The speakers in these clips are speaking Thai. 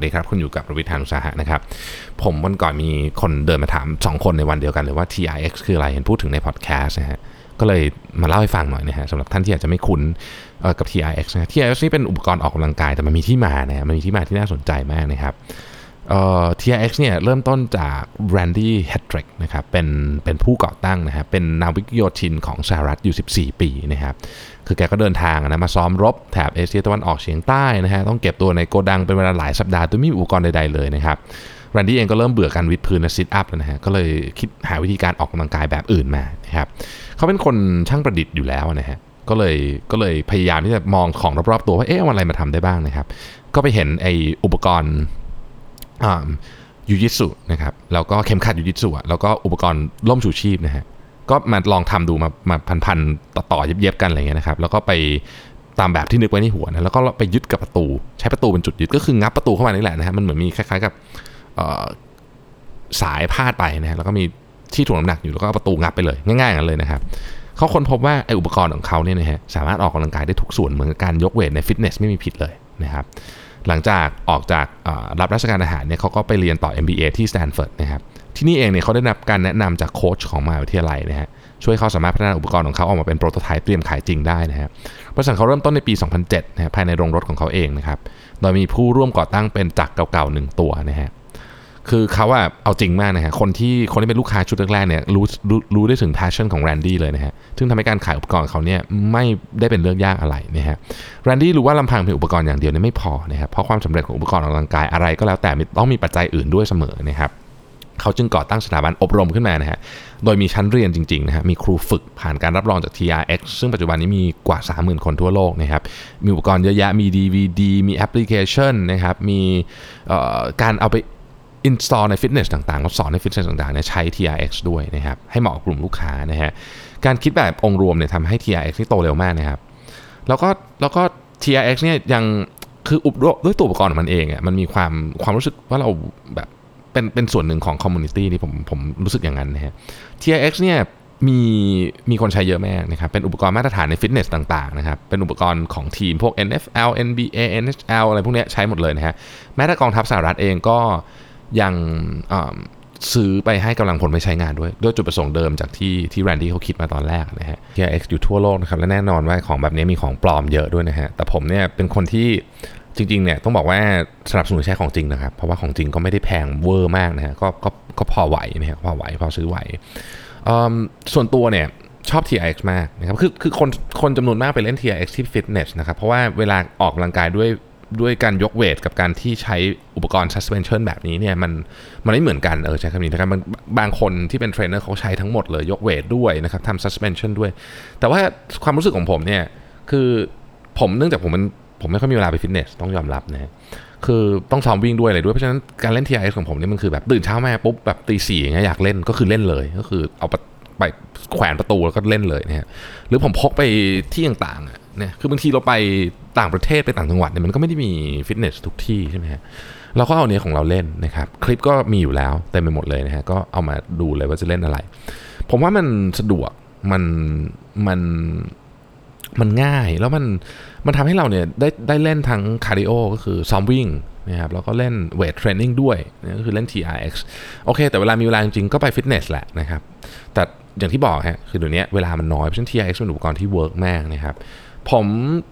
วัสดีครับ คุณอยู่กับประวิทยานุสาหะนะครับ ผมวันก่อนมีคนเดินมาถาม 2 คนในวันเดียวกันเลยว่า TRX คืออะไรเห็นพูดถึงในพอดแคสต์นะฮะก็เลยมาเล่าให้ฟังหน่อยนะฮะสำหรับท่านที่อาจจะไม่คุ้นกับ TRX นะ TRX นี่เป็นอุปกรณ์ออกกำลังกายแต่มันมีที่มานะฮะมันมีที่มาที่น่าสนใจมากนะครับ เอ่อ TRX เนี่ยเริ่มต้นจาก Randy Hedrick นะครับเป็นเป็นผู้ก่อตั้งนะฮะเป็นนาวิกโยธินของสหรัฐอยู่ 14 ปีนะครับคือแกก็เดินทางนะมาซ้อมรบแถบเอเชียตะวันออกเฉียงใต้นะฮะต้องเก็บตัวในโกดังเป็นเวลาหลายสัปดาห์โดยไม่มีอุปกรณ์ใดๆเลยนะครับแรนดี้เองก็เริ่มเบื่อการวิดพื้นและซิทอัพแล้วนะฮะ ก็เลยคิดหาวิธีการออกกำลังกายแบบอื่นมานะครับเขาเป็นคนช่างประดิษฐ์อยู่แล้วนะฮะ ก็เลยก็เลยพยายามที่จะมองของรอบๆตัวว่าเอ๊ะเอาอะไรมาทำได้บ้างนะครับ ก็ไปเห็นไออุปกรณ์ ยูยิสุนะครับแล้วก็เข็มขัดยูยิสุอะแล้วก็อุปกรณ์ล่มชูชีพนะฮะก็มาลองทำดูมามาพันๆต่อๆเย็บๆกันอะไรเงี้ยนะครับแล้วก็ไปตามแบบที่นึกไว้ในหัวนะแล้วก็ไปยึดกับประตู ใช้ประตูเป็นจุดยึดก็คืองับประตูเข้ามานี่แหละนะฮะมันเหมือนมีคล้ายๆกับสายพาดไปนะฮะแล้วก็มีที่ถ่วงน้ำหนักอยู่แล้วก็ประตูงับไปเลยง่ายๆอย่างนั้นเลยนะครับเขาค้นพบว่าไอ้อุปกรณ์ของเขาเนี่ยนะฮะสามารถออกกำลังกายได้ทุกส่วนเหมือนกับการยกเวทในฟิตเนสไม่มีผิดเลยนะครับ หลังจากออกจากรับราชการอาหารเนี่ยเขาก็ไปเรียนต่อ MBA ที่สแตนฟอร์ดนะครับที่นี่เองเนี่ยเขาได้รับการแนะนำจากโค้ชของมหาวิทยาลัยนะฮะช่วยเขาสามารถพัฒนาอุปกรณ์ของเขาออกมาเป็นโปรโตไทป์เตรียมขายจริงได้นะฮะบริษัทเขาเริ่มต้นในปี 2007นะภายในโรงรถของเขาเองนะครับโดยมีผู้ร่วมก่อตั้งเป็นจักรเก่าๆหนึ่งตัวนะฮะ คือเขาอะเอาจริงมากนะฮะ คนที่คนที่เป็นลูกค้าชุดแรกๆเนี่ยรู้รู้รู้ได้ถึง passion ของแรนดี้เลยนะฮะ ซึ่งทำให้การขายอุปกรณ์เขาเนี่ยไม่ได้เป็นเรื่องยากอะไรนะฮะ แรนดี้รู้ว่าลำพังเพียงอุปกรณ์อย่างเดียวเนี่ยไม่พอนะครับ เพราะความสำเร็จของอุปกรณ์ออกกำลังกายอะไรก็แล้วแต่ต้องมีปัจจัยอื่นด้วยเสมอนะครับเขาจึงก่อตั้งสถาบันอบรมขึ้นมานะฮะ โดยมีชั้นเรียนจริงๆนะฮะ มีครูฝึกผ่านการรับรองจาก TRX ซึ่งปัจจุบันนี้มีกว่า 30,000 คนทั่วโลกนะครับ มีอุปกรณ์เยอะแยะ มี DVD มีแอปพลิเคชันนะครับ มีการเอาไป install ในฟิตเนสต่างๆสอนในฟิตเนสต่างๆเนี่ยใช้ TRX ด้วยนะครับ ให้เหมาะกับกลุ่มลูกค้านะฮะ การคิดแบบองค์รวมเนี่ยทำให้ TRX นี่โตเร็วมากนะครับ แล้วก็แล้วก็ TRX เนี่ยยังคืออุปด้วยตัวอุปกรณ์ของมันเองอะมันมีความความรู้สึกว่าเราแบบเป็นเป็นส่วนหนึ่งของ community นี่ผมผมรู้สึกอย่างนั้นนะฮะ TRX เนี่ยมีมีคนใช้เยอะมากนะครับ เป็นอุปกรณ์มาตรฐานในฟิตเนสต่างๆนะครับ เป็นอุปกรณ์ของทีมพวก NFL NBA NHL อะไรพวกนี้ใช้หมดเลยนะฮะ แม้แต่กองทัพสหรัฐเองก็ ยังซื้อไปให้กำลังพลไปใช้งานด้วย ด้วยจุดประสงค์เดิมจากที่ที่แรนดี้เขาคิดมาตอนแรกนะฮะ TRX อยู่ทั่วโลกนะครับ และแน่นอนว่าของแบบนี้มีของปลอมเยอะด้วยนะฮะ แต่ผมเนี่ยเป็นคนที่จริงๆเนี่ยต้องบอกว่าสนับสนุนใช้ของจริงนะครับ เพราะว่าของจริงก็ไม่ได้แพงเวอร์มากนะฮะก็ก็ก็พอไหวนะฮะพอไหวพอซื้อไหวส่วนตัวเนี่ยชอบ TRX มากนะครับคือคือคนคนจำนวนมากไปเล่น TRX ที่ฟิตเนสนะครับเพราะว่าเวลาออกกำลังกายด้วย ด้วยการยกเวทกับการที่ใช้อุปกรณ์ suspension แบบนี้เนี่ยมันมันไม่เหมือนกันเออใช้คำนี้นะครับบางคนที่เป็นเทรนเนอร์เขาใช้ทั้งหมดเลยยกเวทด้วยนะครับทำ suspension ด้วย แต่ว่าความรู้สึกของผมเนี่ยคือผมเนื่องจากผมมันผมไม่ค่อยมีเวลาไปฟิตเนสต้องยอมรับนะคือต้องซ้อมวิ่งด้วยอะไรด้วย เพราะฉะนั้นการเล่น TRX ของผมนี่มันคือแบบตื่นเช้ามาปุ๊บแบบตีสี่อย่างเงี้ยอยากเล่นก็คือเล่นเลยก็คือเอา ไปแขวนประตูแล้วก็เล่นเลยนะฮะหรือผมพกไปที่ต่างๆอะเนี่ยคือบางทีเราไปต่างประเทศไปต่างจังหวัดเนี่ยมันก็ไม่ได้มีฟิตเนสทุกที่ใช่ไหมฮะเราก็เอาเนี้ยของเราเล่นนะครับ คลิปก็มีอยู่แล้วเต็มไปหมดเลยนะฮะก็เอามาดูเลยว่าจะเล่นอะไร ผมว่ามันสะดวกมันมันมันง่ายแล้วมันมันทำให้เราเนี่ยได้ได้เล่นทั้งคาร์ดิโอก็คือซ้อมวิ่ง นะครับแล้วก็เล่น weight training ด้วยนะก็คือเล่น TRX โอเค แต่เวลามีเวลาจริงๆก็ไปฟิตเนสแหละนะครับแต่อย่างที่บอกฮะคือเดี๋ยวนี้เวลามันน้อยเพราะฉะนั้น TRX เป็นอุปกรณ์ที่เวิร์กมากนะครับผม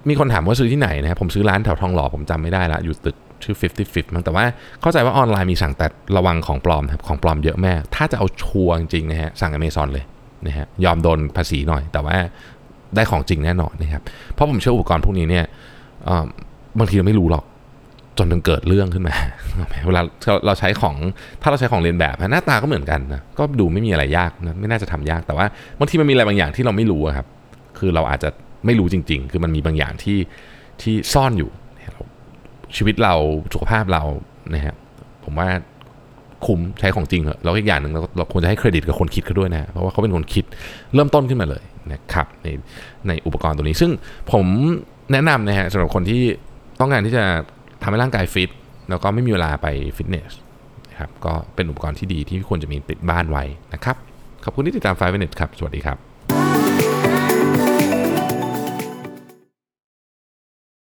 มีคนถามว่าซื้อที่ไหนนะครับผมซื้อร้านแถวทองหล่อผมจำไม่ได้ละอยู่ตึกชื่อ 50 50มั้งแต่ว่าเข้าใจว่าออนไลน์มีสั่งแต่ระวังของปลอมครับของปลอมเยอะแม่ถ้าจะเอาชัวร์จริงๆนะฮะสั่งอเมซอนเลยนะฮะยอมโดนภาษีหน่อย แต่ว่าได้ของจริงแน่นอนนะครับเพราะผมเชื่ออุปกรณ์พวกนี้เนี่ยบางทีเราไม่รู้หรอก จนมันเกิดเรื่องขึ้นมา เวลาเราใช้ของถ้าเราใช้ของเรียนแบบหน้าตาก็เหมือนกันนะก็ดูไม่มีอะไรยากนะไม่น่าจะทำยากแต่ว่าบางทีมันมีอะไรบางอย่างที่เราไม่รู้ครับ คือเราอาจจะไม่รู้จริง ๆ คือมันมีบางอย่างที่ที่ซ่อนอยู่ชีวิตเราสุขภาพเรานะฮะผมว่าคุ้มใช้ของจริงเหรอแล้วอีกอย่างหนึ่งเราเราควรจะให้เครดิตกับคนคิดเขาด้วยนะ เพราะว่าเขาเป็นคนคิดเริ่มต้นขึ้นมาเลยนะครับในในอุปกรณ์ตัวนี้ ซึ่งผมแนะนำนะฮะสำหรับคนที่ต้องการที่จะ ทำให้ร่างกายฟิตแล้วก็ไม่มีเวลาไปฟิตเนสนะครับก็เป็นอุปกรณ์ที่ดีที่ควรจะมีติดบ้านไว้นะครับ ขอบคุณที่ติดตาม5 Minutes ครับ สวัสดีครับ